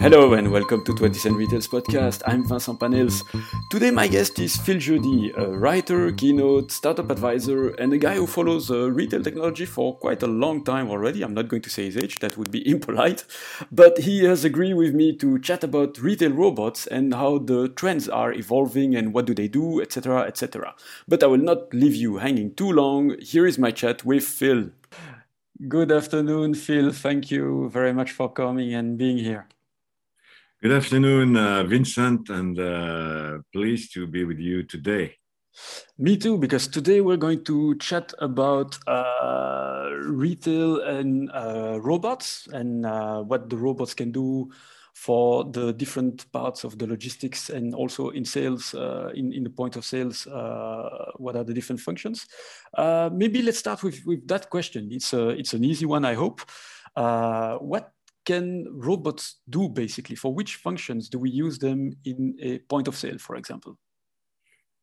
Hello and welcome to 20 Cent Retails podcast. I'm Vincent Panels. Today my guest is Phil Jeudy, a writer, keynote, startup advisor, and a guy who follows uh, retail technology for quite a long time already. I'm not going to say his age, that would be impolite, but he has agreed with me to chat about retail robots and how the trends are evolving and what do they do, etc., etc. But I will not leave you hanging too long. Here is my chat with Phil. Good afternoon, Phil. Thank you very much for coming and being here. Good afternoon, uh, Vincent, and uh, pleased to be with you today. Me too, because today we're going to chat about uh, retail and uh, robots and uh, what the robots can do for the different parts of the logistics and also in sales, uh, in, in the point of sales, what are the different functions? maybe let's start with, with that question. It's, a, it's an easy one, I hope. what can robots do basically? For which functions do we use them in a point of sale, for example?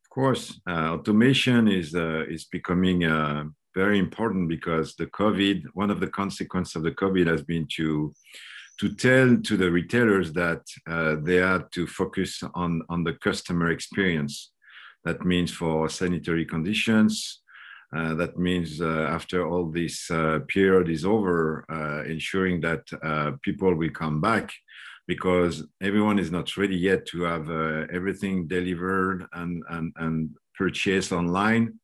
Of course, uh, automation is uh, is becoming uh, very important because the COVID. One of the consequences of the COVID has been to to tell to the retailers that uh, they had to focus on on the customer experience. That means for sanitary conditions, uh, that means uh, after all this uh, period is over, ensuring that people will come back because everyone is not ready yet to have everything delivered and, and, and purchased online.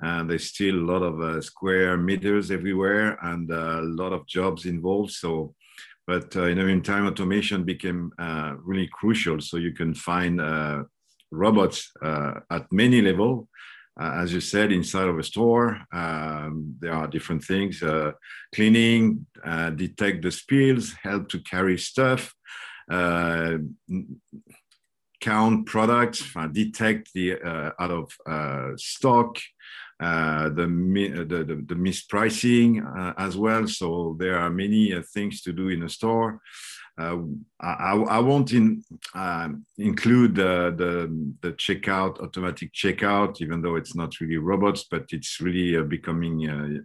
There's still a lot of uh, square meters everywhere and uh, a lot of jobs involved. So, but uh, in the meantime, automation became really crucial. So you can find robots at many levels uh, as you said, inside of a store, um, there are different things uh, cleaning, uh, detect the spills, help to carry stuff, uh, count products, uh, detect the uh, out of stock, the, the, the, the, mispricing as well. So there are many things to do in a store. Uh, I, I, won't in, uh, include the, the, the, checkout, automatic checkout, even though it's not really robots, but it's really uh, becoming uh,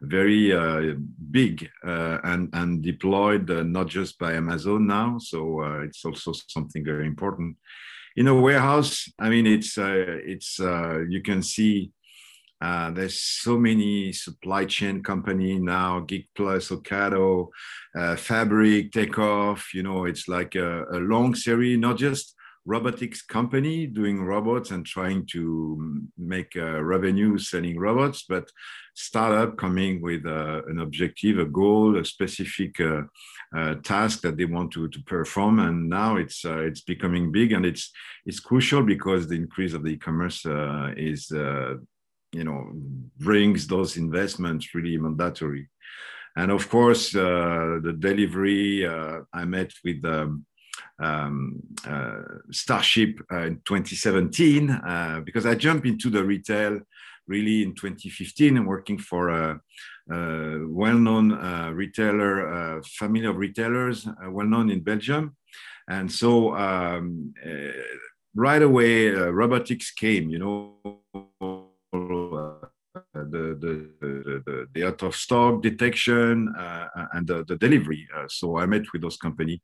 very uh, big uh, and, and deployed not just by Amazon now. So it's also something very important. In a warehouse, I mean, it's, it's you can see uh, there's so many supply chain company now, Geek Plus, Ocado, uh, Fabric, Takeoff. You know, it's like a, a, long series, not just robotics company doing robots and trying to make uh, revenue selling robots, but startup coming with uh, an objective, a goal, a specific uh, uh, task that they want to, to perform. And now it's it's becoming big, and it's it's crucial because the increase of the e-commerce is you know brings those investments really mandatory. And of course uh, the delivery uh, i met with um, um, uh, starship uh, in 2017 uh, because i jumped into the retail really in 2015 and working for a, a well-known uh, retailer family of retailers well-known in belgium. And so um, right away robotics came you know the, the, the, the, out of stock detection uh, and the, the delivery. Uh, so I met with those company.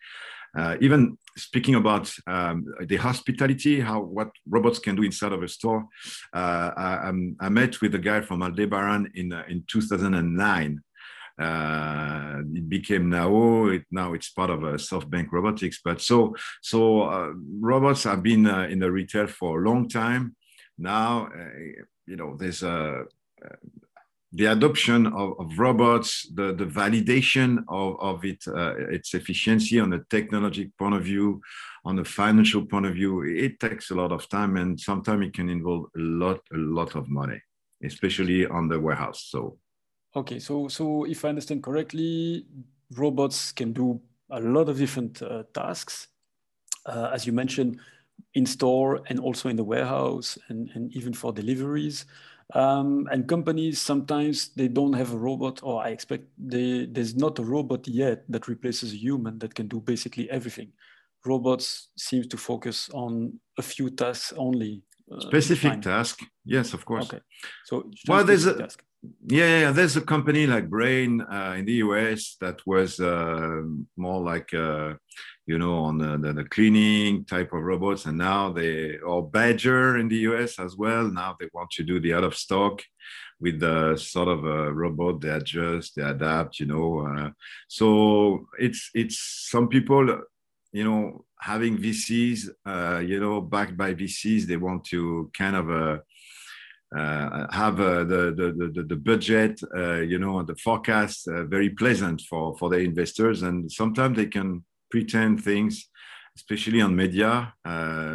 Uh, even speaking about um, the hospitality, how what robots can do inside of a store, uh, I, I, met with a guy from Aldebaran in uh, in 2009. Uh, it became now it now it's part of uh, SoftBank Robotics. But so so uh, robots have been uh, in the retail for a long time. Now you know there's a the adoption of, of, robots, the, the validation of, of it, uh, its efficiency on a technology point of view, on a financial point of view, it takes a lot of time and sometimes it can involve a lot, a lot of money, especially on the warehouse. So, okay, so so if I understand correctly, robots can do a lot of different uh, tasks, uh, as you mentioned, in store and also in the warehouse, and, and even for deliveries. Um, and companies sometimes they don't have a robot, or I expect they, there's not a robot yet that replaces a human that can do basically everything. Robots seems to focus on a few tasks only. Uh, Specific task, yes, of course. Okay, so well, there's a task. Yeah, yeah, there's a company like Brain uh, in the US that was uh, more like, uh, you know, on the, the, the, cleaning type of robots. And now they, or Badger in the US as well. Now they want to do the out of stock with the sort of a robot. They adjust, they adapt, you know. Uh, so it's, it's some people, you know, having VCs, uh, you know, backed by VCs, they want to kind of, uh, have uh, the, the, the, the, budget, uh, you know, the forecast very pleasant for, for the investors. And sometimes they can pretend things, especially on media,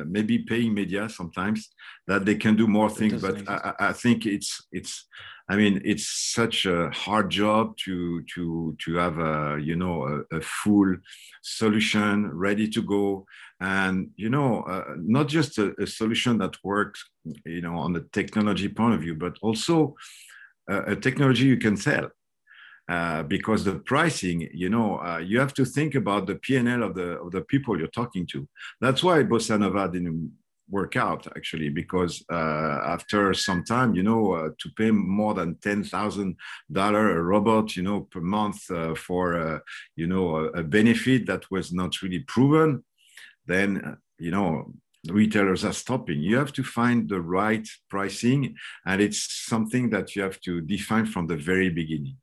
maybe paying media sometimes, that they can do more things. But I, I, think it's, it's, I mean, it's such a hard job to to to have a you know a, a full solution ready to go and you know uh, not just a, a, solution that works you know on the technology point of view but also uh, a technology you can sell. Uh, because the pricing you know uh, you have to think about the pnl of the of the people you're talking to. That's why bossa nova didn't work out actually because uh, after some time you know uh, to pay more than $10000 a robot you know per month for you know a, a benefit that was not really proven then you know retailers are stopping. You have to find the right pricing, and it's something that you have to define from the very beginning.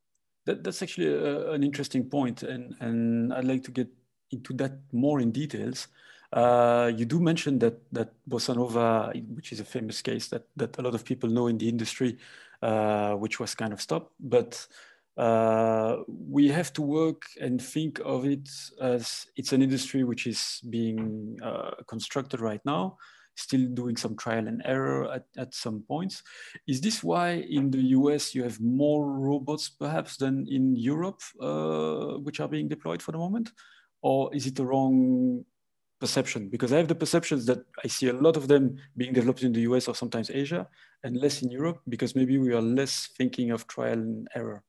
That, that's actually a, an interesting point, and and I'd like to get into that more in details. Uh, you do mention that that bossa nova, which is a famous case that that a lot of people know in the industry, uh, which was kind of stopped, but uh, we have to work and think of it as it's an industry which is being uh, constructed right now, still doing some trial and error at, at some points. Is this why in the US you have more robots perhaps than in Europe, uh, which are being deployed for the moment? Or is it the wrong perception? Because I have the perceptions that I see a lot of them being developed in the US or sometimes Asia and less in Europe because maybe we are less thinking of trial and error.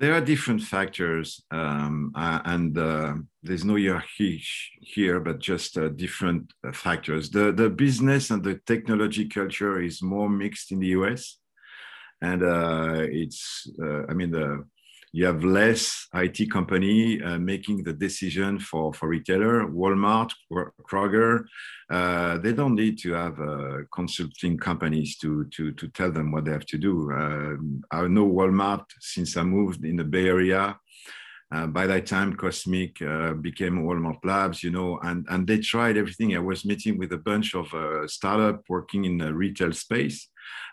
There are different factors, um, uh, and uh, there's no hierarchy here, but just uh, different uh, factors. The, the business and the technology culture is more mixed in the US. And uh, it's, uh, I mean, the, you have less IT company uh, making the decision for, for retailer, Walmart, Kroger. Uh, they don't need to have uh, consulting companies to, to, to tell them what they have to do. Uh, I know Walmart since I moved in the Bay Area. Uh, by that time, Kosmix uh, became Walmart Labs, you know, and, and they tried everything. I was meeting with a bunch of startup working in the retail space,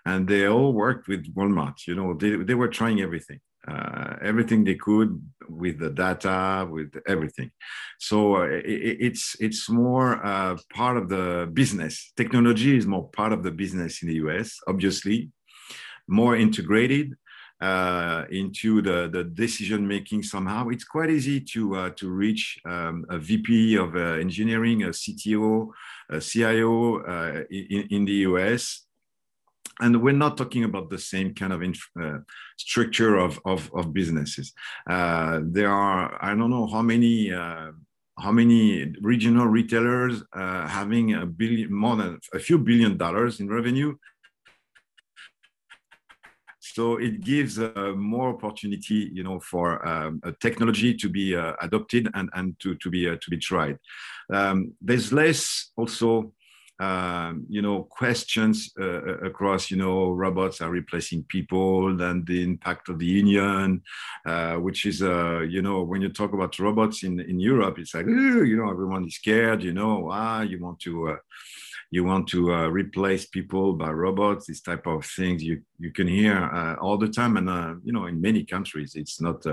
and they all worked with Walmart. You know, they, they were trying everything uh, everything they could with the data, with everything. So uh, it, it's it's more uh, part of the business. Technology is more part of the business in the US, obviously, more integrated. Uh, into the, the decision making somehow it's quite easy to uh, to reach um, a VP of uh, engineering a CTO a CIO in, in the US and we're not talking about the same kind of uh, structure of, of, of businesses. Uh, there are, I don't know how many, uh, how many regional retailers uh, having a billion, more than a few billion dollars in revenue. So it gives uh, more opportunity, you know, for um, technology to be uh, adopted and, and to, to be to be tried. Um, there's less also um, you know questions uh, uh, across you know robots are replacing people and the impact of the union uh, which is uh, you know when you talk about robots in in europe it's like you know everyone is scared you know ah you want to uh, you want to uh, replace people by robots these type of things you you can hear all the time. And you know in many countries it's not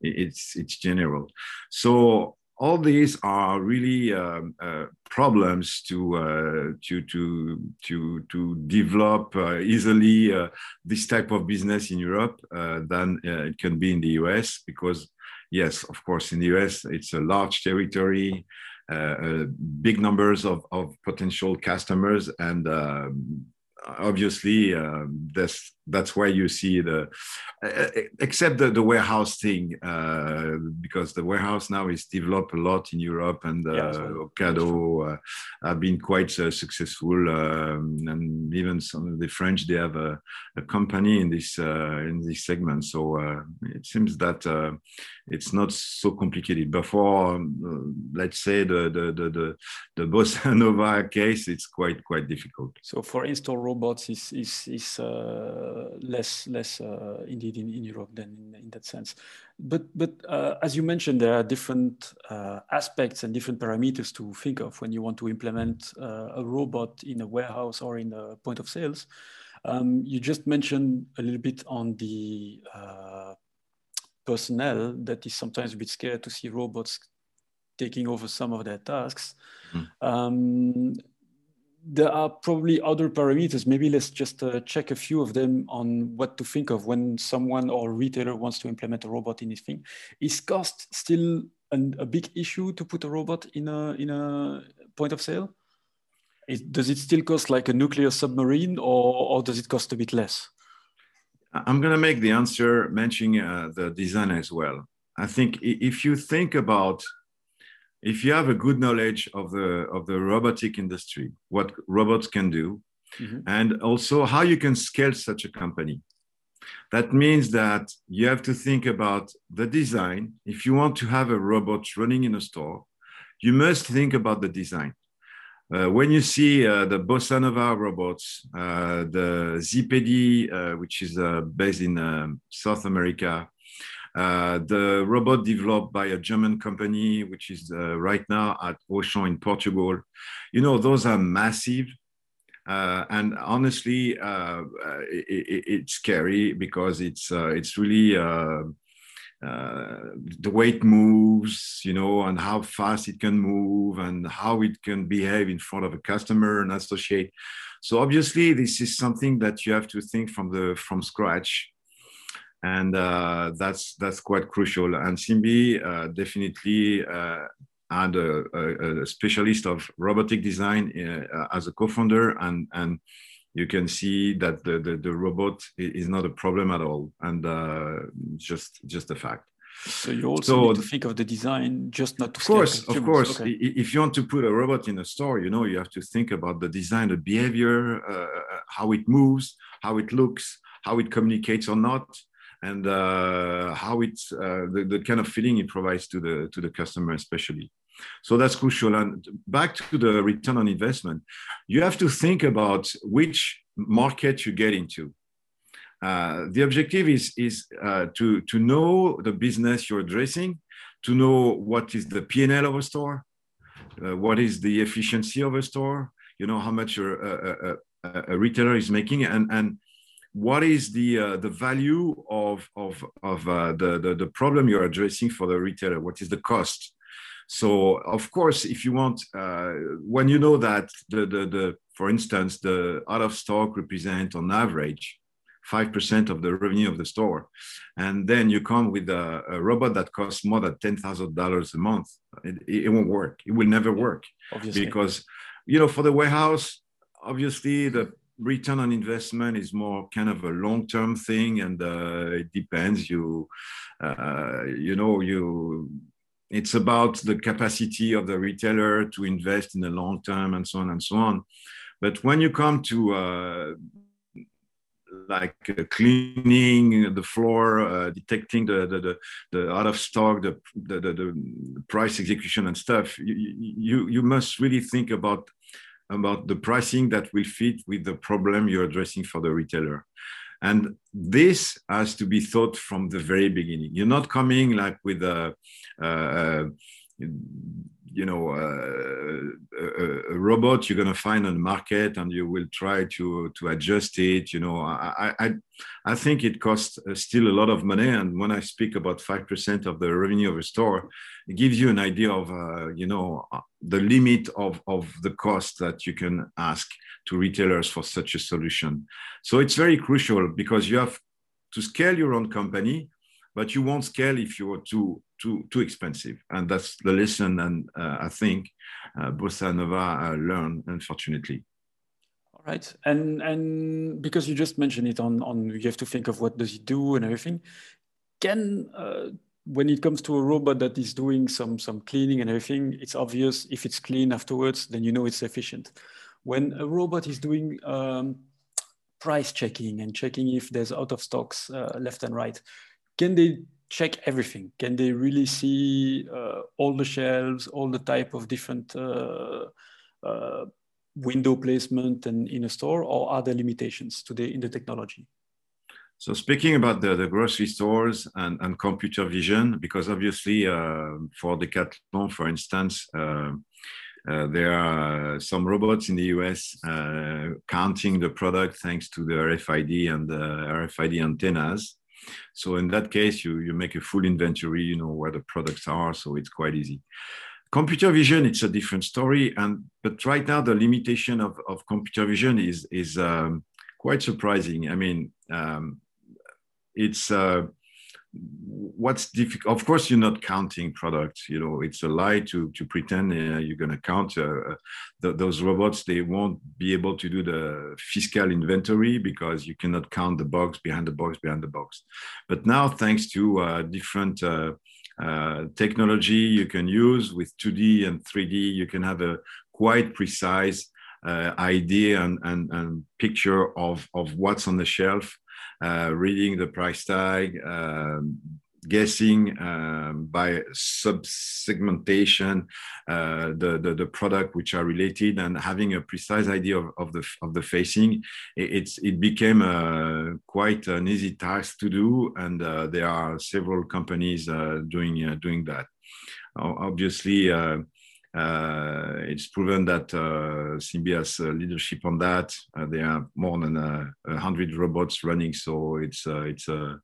it's it's general. So all these are really um, uh, problems to, uh, to, to, to, to develop uh, easily uh, this type of business in Europe uh, than uh, it can be in the US because, yes, of course, in the US, it's a large territory, big numbers of, of potential customers, and um, obviously, there's that's why you see the uh, except the, the warehouse thing uh, because the warehouse now is developed a lot in Europe and uh, yeah, Ocado uh, have been quite uh, successful um, and even some of the French they have a, a company in this uh, in this segment. So it seems that it's not so complicated. Before um, let's say the the the the, the Bossa Nova case it's quite quite difficult. So for install robots is is is less less uh, indeed in, in Europe than in, in that sense. But but uh, as you mentioned, there are different uh, aspects and different parameters to think of when you want to implement a robot in a warehouse or in a point of sales. Um, you just mentioned a little bit on the personnel that is sometimes a bit scared to see robots taking over some of their tasks. Mm. Um, there are probably other parameters. Maybe let's just uh, check a few of them on what to think of when someone or retailer wants to implement a robot in his thing. Is cost still an, a big issue to put a robot in a in a point of sale? Does it still cost like a nuclear submarine, or, or does it cost a bit less? I'm going to make the answer mentioning uh, the design as well. I think if you think about if you have a good knowledge of the of the robotic industry, what robots can do, mm-hmm. and also how you can scale such a company. That means that you have to think about the design. If you want to have a robot running in a store, you must think about the design. Uh, when you see uh, the Bossa Nova robots, uh, the Zippedi, uh, which is uh, based in um, South America, uh, the robot developed by a German company, which is uh, right now at Auchan in Portugal. You know, those are massive. Uh, and honestly, uh, it, it's scary because it's uh, it's really the way it moves, you know, and how fast it can move, and how it can behave in front of a customer and associate. So obviously, this is something that you have to think from the from scratch and uh, that's that's quite crucial. And Simbe uh, definitely uh, had a, a, a, specialist of robotic design uh, as a co-founder, and and you can see that the, the, the robot is not a problem at all, and uh, just just a fact. So you also so, need to think of the design, just not to. Of course, of course. Okay. If you want to put a robot in a store, you know you have to think about the design, the behavior, uh, how it moves, how it looks, how it communicates or not and uh, how it's uh, the, the kind of feeling it provides to the to the customer especially. So that's crucial. And back to the return on investment you have to think about which market you get into. Uh, the objective is is uh, to to know the business you're addressing to know what is the p&l of a store uh, what is the efficiency of a store you know how much uh, a, a retailer is making and and what is the uh, the value of of of uh, the, the, the problem you're addressing for the retailer? What is the cost? So of course, if you want, uh, when you know that the the, the for instance the out of stock represent on average five percent of the revenue of the store, and then you come with a, a robot that costs more than ten thousand dollars a month, it, it, won't work. It will never work Obviously. because you know for the warehouse obviously the return on investment is more kind of a long-term thing, and uh, it depends. You, uh, you know, you. It's about the capacity of the retailer to invest in the long term, and so on and so on. But when you come to uh, like uh, cleaning the floor, uh, detecting the, the, the, the, out of stock, the, the, the, price execution and stuff, you, you, you must really think about about the pricing that will fit with the problem you're addressing for the retailer. And this has to be thought from the very beginning. You're not coming like with a, you know, uh, a, a, robot you're going to find on the market and you will try to, to adjust it. You know, I, I, I think it costs uh, still a lot of money. And when I speak about 5% of the revenue of a store, it gives you an idea of, uh, you know, uh, the limit of, of the cost that you can ask to retailers for such a solution. So it's very crucial because you have to scale your own company, but you won't scale if you're too too too expensive. And that's the lesson. And uh, I think uh, Bossa Nova uh, learned, unfortunately. all right And and because you just mentioned it on on you have to think of what does it do and everything. Can uh, when it comes to a robot that is doing some some cleaning and everything, it's obvious if it's clean afterwards, then you know it's efficient. When a robot is doing um, price checking and checking if there's out of stocks uh, left and right, can they check everything? Can they really see uh, all the shelves, all the type of different uh, uh, window placement and in a store, or are there limitations today in the technology? So speaking about the, the grocery stores and, and computer vision, because obviously uh, for Decathlon, for instance, uh, uh, there are some robots in the US counting the product thanks to the RFID and the RFID antennas. So in that case, you, you make a full inventory, you know where the products are, so it's quite easy. Computer vision, it's a different story, and but right now the limitation of, of computer vision is is um, quite surprising. I mean, um, it's uh, what's difficult of course you're not counting products you know it's a lie to to pretend uh, you're going to count uh, the, those robots they won't be able to do the fiscal inventory because you cannot count the box behind the box behind the box. But now thanks to uh, different uh, uh, technology you can use with 2d and 3d you can have a quite precise uh, idea and, and, and picture of, of what's on the shelf. uh, reading the price tag, um, guessing um, by sub-segmentation uh, the, the, the product which are related and having a precise idea of, of the of the facing it, it's it became uh, quite an easy task to do and uh, there are several companies uh, doing uh, doing that. Obviously uh, it's proven that uh, has uh, leadership on that. Uh, there are more than a hundred robots running, so it's uh, it's uh,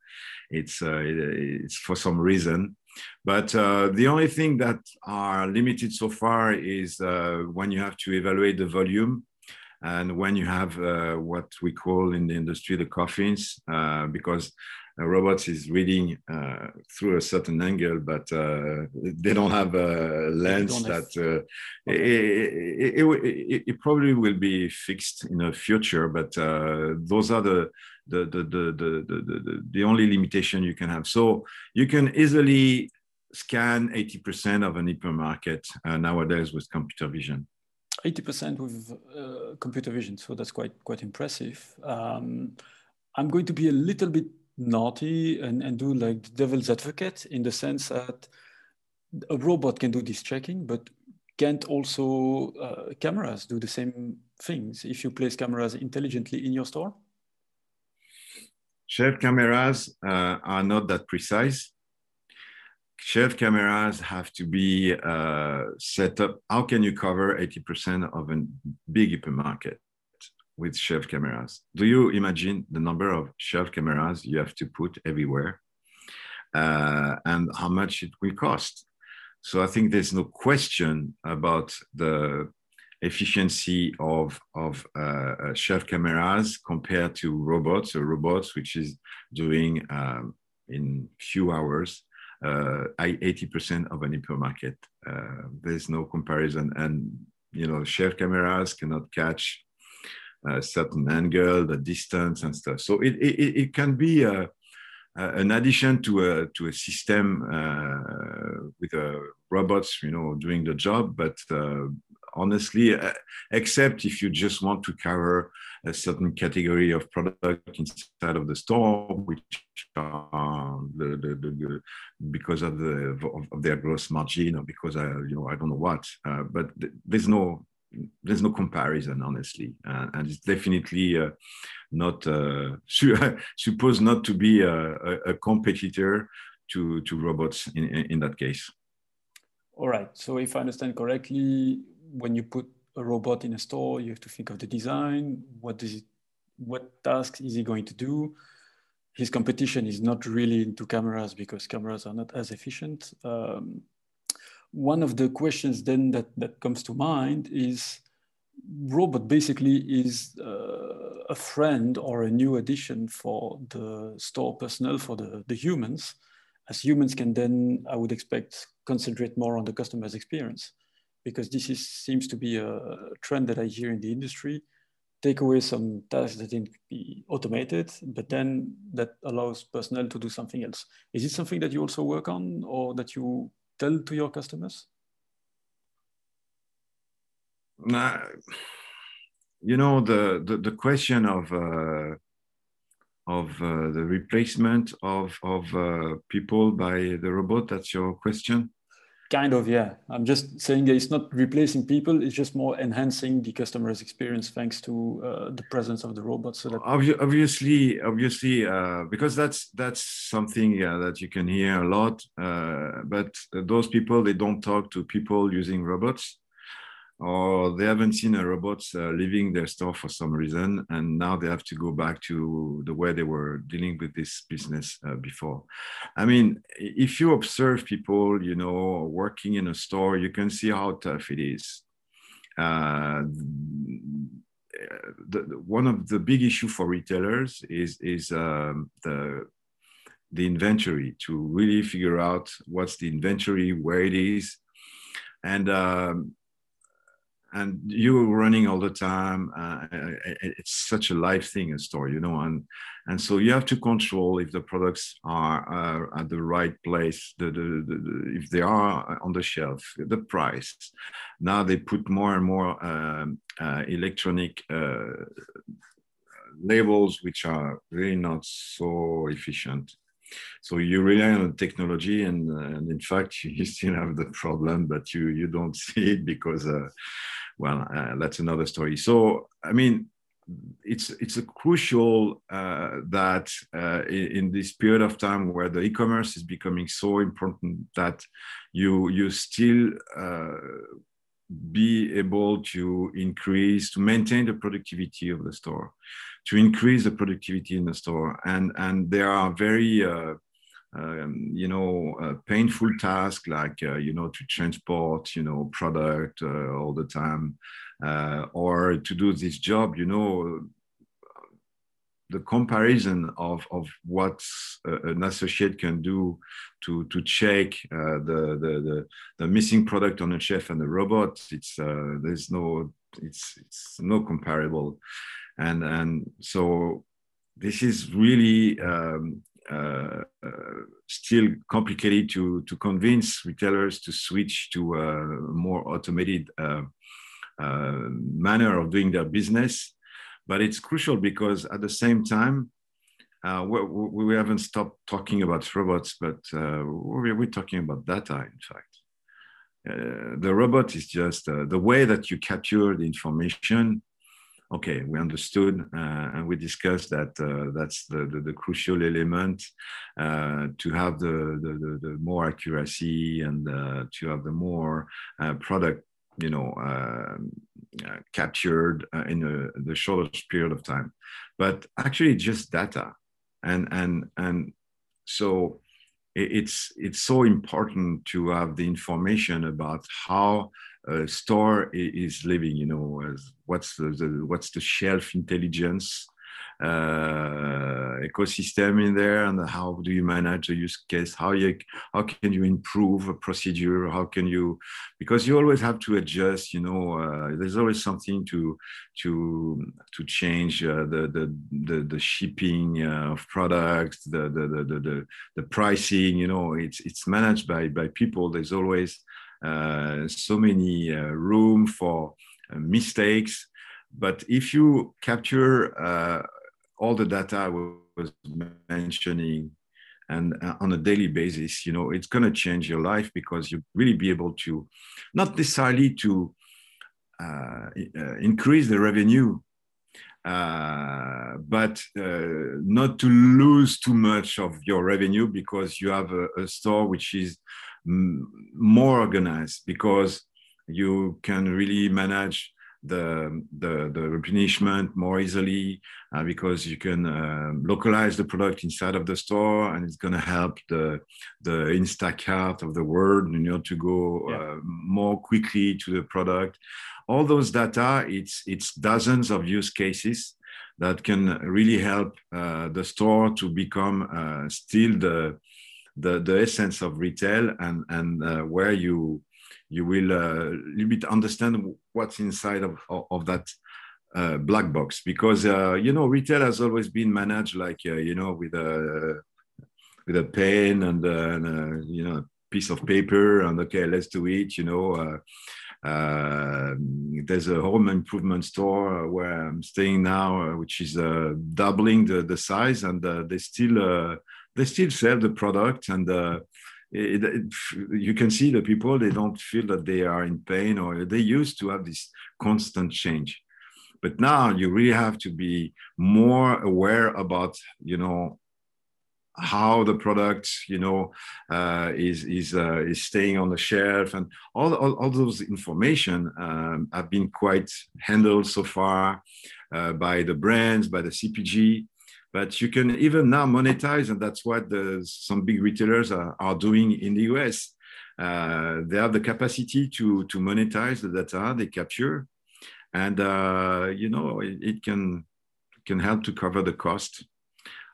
it's it's for some reason. But the only thing that are limited so far is when you have to evaluate the volume and when you have what we call in the industry the coffins, because robots is reading uh, through a certain angle, but uh, they don't have a lens that uh, it, it, it, it, probably will be fixed in the future. But uh, those are the the, the the, the the the the only limitation you can have. So you can easily scan 80% of an hypermarket uh, nowadays with computer vision. 80% with uh, computer vision, so that's quite quite impressive. Um, I'm going to be a little bit naughty and, and do like the devil's advocate in the sense that a robot can do this checking, but can't also uh, cameras do the same things if you place cameras intelligently in your store? Shelf cameras uh, are not that precise. Shelf cameras have to be uh, set up. How can you cover 80% of a big hypermarket? With shelf cameras. Do you imagine the number of shelf cameras you have to put everywhere uh, and how much it will cost? So I think there's no question about the efficiency of, of uh, uh shelf cameras compared to robots, or robots which is doing um, in few hours uh, 80% of an hypermarket. Uh, there's no comparison. And, you know, shelf cameras cannot catch a certain angle, the distance and stuff. So it, it, it can be a, an addition to a, to a system uh, with robots, you know, doing the job. But uh, honestly, uh, except if you just want to cover a certain category of product inside of the store, which are the, the, the, because of the of, their gross margin or because I you know I don't know what. Uh, but th- there's no there's no comparison, honestly, uh, and it's definitely uh, not uh, supposed not to be a, a, competitor to to robots in, in that case. All right. So if I understand correctly, when you put a robot in a store, you have to think of the design. What does it? What tasks is he going to do? His competition is not really into cameras because cameras are not as efficient. Um, one of the questions then that, that comes to mind is robot basically is uh, a friend or a new addition for the store personnel, for the, the humans, as humans can then, I would expect, concentrate more on the customer's experience. Because this is, seems to be a trend that I hear in the industry. take away some tasks that can be automated, but then that allows personnel to do something else. Is it something that you also work on or that you tell to your customers? Nah, you know the the, the question of uh, of uh, the replacement of of uh, people by the robot. That's your question. Kind of, yeah. I'm just saying that it's not replacing people; it's just more enhancing the customer's experience thanks to uh, the presence of the robot. So that obviously, obviously, uh, because that's that's something that you can hear a lot. Uh, but those people they don't talk to people using robots or they haven't seen a robot uh, leaving their store for some reason, and now they have to go back to the way they were dealing with this business uh, before. I mean, if you observe people, you know, working in a store, you can see how tough it is. Uh, the, one of the big issue for retailers is is um, the the inventory to really figure out what's the inventory, where it is, and um, and you were running all the time. Uh, it's such a live thing a store you know and and so you have to control if the products are uh, at the right place the, the, the, if they are on the shelf the price. Now they put more and more um, uh, electronic uh, labels which are really not so efficient so you rely on technology and, and in fact you still have the problem but you you don't see it because uh, well, uh, that's another story. So, I mean, it's it's crucial uh, that uh, in, in, this period of time where the e-commerce is becoming so important that you you still uh, be able to increase to maintain the productivity of the store to increase the productivity in the store. And and there are very uh, um, you know, a painful task like, uh, you know, to transport, you know, product uh, all the time, uh, or to do this job, you know, the comparison of, of what an associate can do to, to check uh, the, the, the, the, missing product on a chef and a robot, it's, uh, there's no, it's, it's no comparable. And, and so this is really um, uh, uh, still complicated to, to convince retailers to switch to a more automated uh, manner of doing their business. But it's crucial because at the same time, uh, we, we, haven't stopped talking about robots, but uh, we're, talking about data, in fact. Uh, the robot is just the way that you capture the information okay, we understood uh, and we discussed that uh, that's the, the, the, crucial element uh, to have the, the, the, more accuracy and uh, to have the more uh, product, you know, um, uh, captured in a, the shortest period of time. But actually, just data, and and and so it's it's so important to have the information about how a store is living you know what's the, the what's the shelf intelligence uh, ecosystem in there and how do you manage the use case? How you how can you improve a procedure? How can you because you always have to adjust you know uh, there's always something to to to change uh, the, the, the the shipping uh, of products the the, the the the pricing you know it's it's managed by by people. There's always uh, so many uh, room for uh, mistakes. But if you capture all the data I was mentioning and uh, on a daily basis you know it's going to change your life because you really be able to not necessarily to uh, uh, increase the revenue but not to lose too much of your revenue because you have a, a store which is more organized because you can really manage the, the, the replenishment more easily uh, because you can uh, localize the product inside of the store and it's going to help the, the Instacart of the world you know, to go yeah. uh, more quickly to the product. All those data, it's, it's dozens of use cases that can really help uh, the store to become uh, still the, the, the essence of retail and, and uh, where you, you will uh, a little bit understand what's inside of, of, of that uh, black box. Because uh, you know retail has always been managed like uh, you know with a with a pen and, and a, you know piece of paper and okay let's do it you know uh, uh, there's a home improvement store where I'm staying now, which is doubling the, the size, and they still they still sell the product and it, it, you can see the people they don't feel that they are in pain or they used to have this constant change. But now you really have to be more aware about you know how the product you know uh, is is uh, is staying on the shelf. And all, all, all those information um, have been quite handled so far uh, by the brands by the cpg but you can even now monetize, and that's what the, some big retailers are, are doing in the US. Uh, they have the capacity to, to monetize the data they capture. And, uh, you know, it, it, can, can help to cover the cost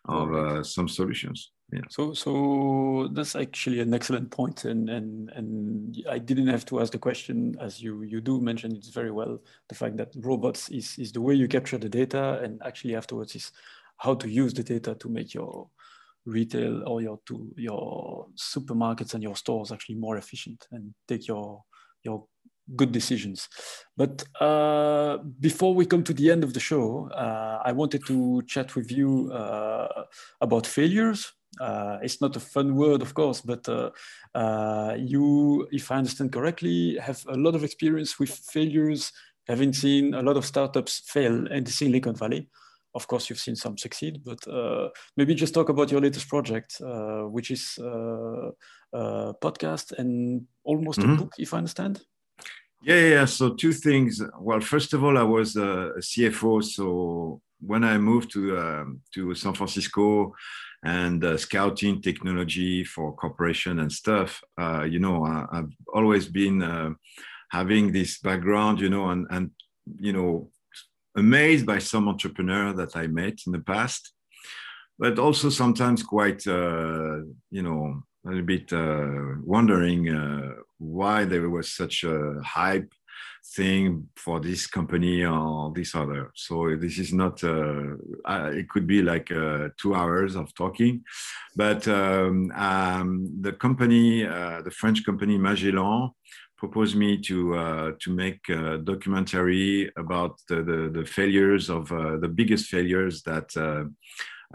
of uh, some solutions. Yeah. So, so that's actually an excellent point, and and and I didn't have to ask the question as you you do mention it very well. The fact that robots is is the way you capture the data, and actually afterwards is how to use the data to make your retail or your to your supermarkets and your stores actually more efficient and take your your good decisions. But uh, before we come to the end of the show, uh, I wanted to chat with you uh, about failures. Uh, it's not a fun word, of course, but uh, uh, you, if I understand correctly, have a lot of experience with failures, having seen a lot of startups fail in the Silicon Valley of course, you've seen some succeed, but uh, maybe just talk about your latest project, uh, which is uh, a podcast and almost mm-hmm. a book, if I understand. Yeah, yeah. So two things. Well, first of all, I was a CFO, so when I moved to um, to San Francisco and uh, scouting technology for corporation and stuff, uh, you know, I, have always been uh, having this background, you know, and and you know amazed by some entrepreneur that I met in the past, but also sometimes quite, uh, you know, a little bit uh, wondering uh, why there was such a hype thing for this company or this other. So this is not, uh, it could be like uh, two hours of talking, but um, um, the company, uh, the French company Magellan, proposed me to uh, to make a documentary about the the, the failures of uh, the biggest failures that uh,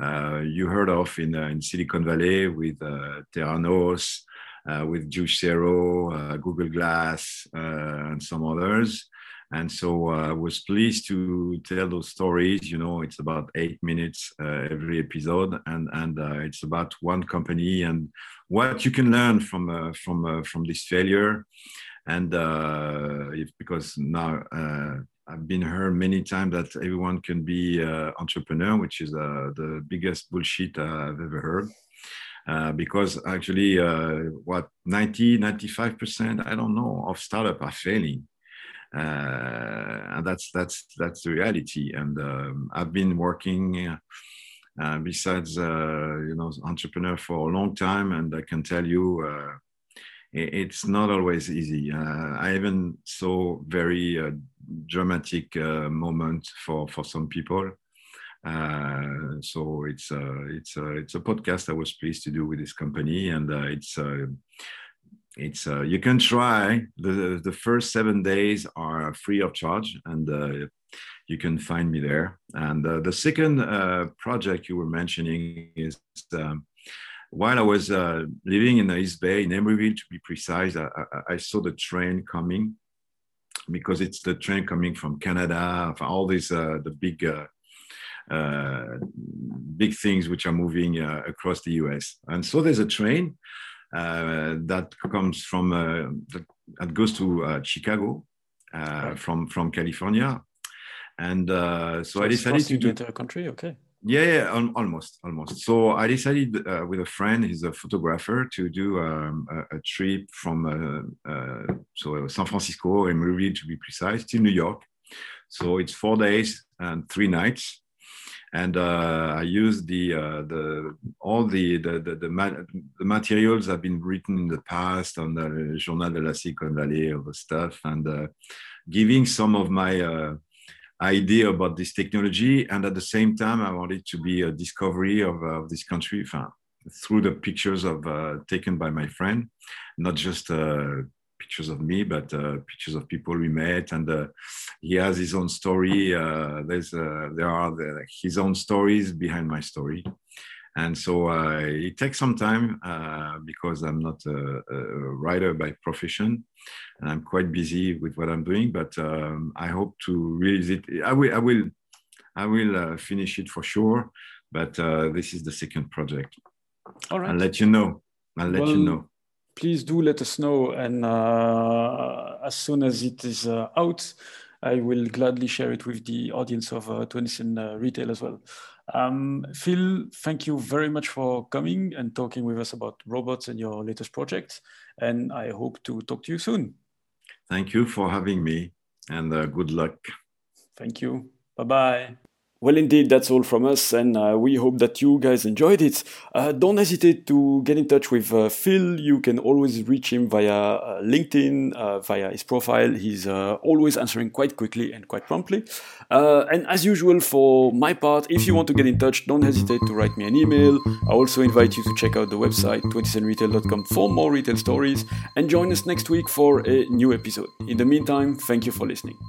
uh you heard of in uh, in Silicon Valley with uh, Theranos, with Juicero, Google Glass, and some others. And so I was pleased to tell those stories. You know, it's about eight minutes every episode, and and it's about one company and what you can learn from from from this failure and uh, because now uh, I've been heard many times that everyone can be uh, entrepreneur, which is uh, the biggest bullshit I've ever heard. Uh, because actually, uh, what 90, 95%, I don't know, of startup are failing. and that's that's that's the reality. And um, I've been working besides you know entrepreneur for a long time, and I can tell you it's not always easy. Uh, I even saw very uh, dramatic uh, moment for for some people. Uh, so it's a uh, it's a it's a podcast I was pleased to do with this company, and uh, it's it's you can try. the The first seven days are free of charge, and you can find me there. And the second project you were mentioning is. Um, while I was uh, living in the East Bay, in Emeryville to be precise, I, I, I, saw the train coming because it's the train coming from Canada, from all these uh, the big uh, uh big things which are moving uh, across the US. And so there's a train uh, that comes from that, that, goes to Chicago from from California. And so, so I decided to do the country. Okay. Yeah, yeah, almost, almost. So I decided uh, with a friend, he's a photographer, to do um, a, a, trip from uh, uh, so San Francisco and Emeryville to be precise to New York. So it's four days and three nights, and uh, I used the uh, the all the the the, the, ma the, materials have been written in the past on the Journal de la Silicon Valley, all the stuff, and uh, giving some of my idea about this technology, and at the same time, I wanted to be a discovery of, uh, of this country through the pictures of uh, taken by my friend, not just uh, pictures of me, but uh, pictures of people we met. And uh, he has his own story. Uh, there's there are the, his own stories behind my story and so uh, it takes some time uh, because I'm not a, a, writer by profession, and I'm quite busy with what I'm doing. But um, I hope to release it. I will. I will. I will uh, finish it for sure. But uh, this is the second project. All right. I'll let you know. I'll let well, you know. Please do let us know, and uh, as soon as it is uh, out, I will gladly share it with the audience of uh, 20 Retail as well. Um, Phil, thank you very much for coming and talking with us about robots and your latest project. And I hope to talk to you soon. Thank you for having me and uh, good luck. Thank you. Bye bye. Well, indeed, that's all from us, and uh, we hope that you guys enjoyed it. Uh, don't hesitate to get in touch with uh, Phil. You can always reach him via uh, LinkedIn, uh, via his profile. He's uh, always answering quite quickly and quite promptly. and as usual, for my part, if you want to get in touch, don't hesitate to write me an email. I also invite you to check out the website 20centretail.com for more retail stories, and join us next week for a new episode. In the meantime, thank you for listening.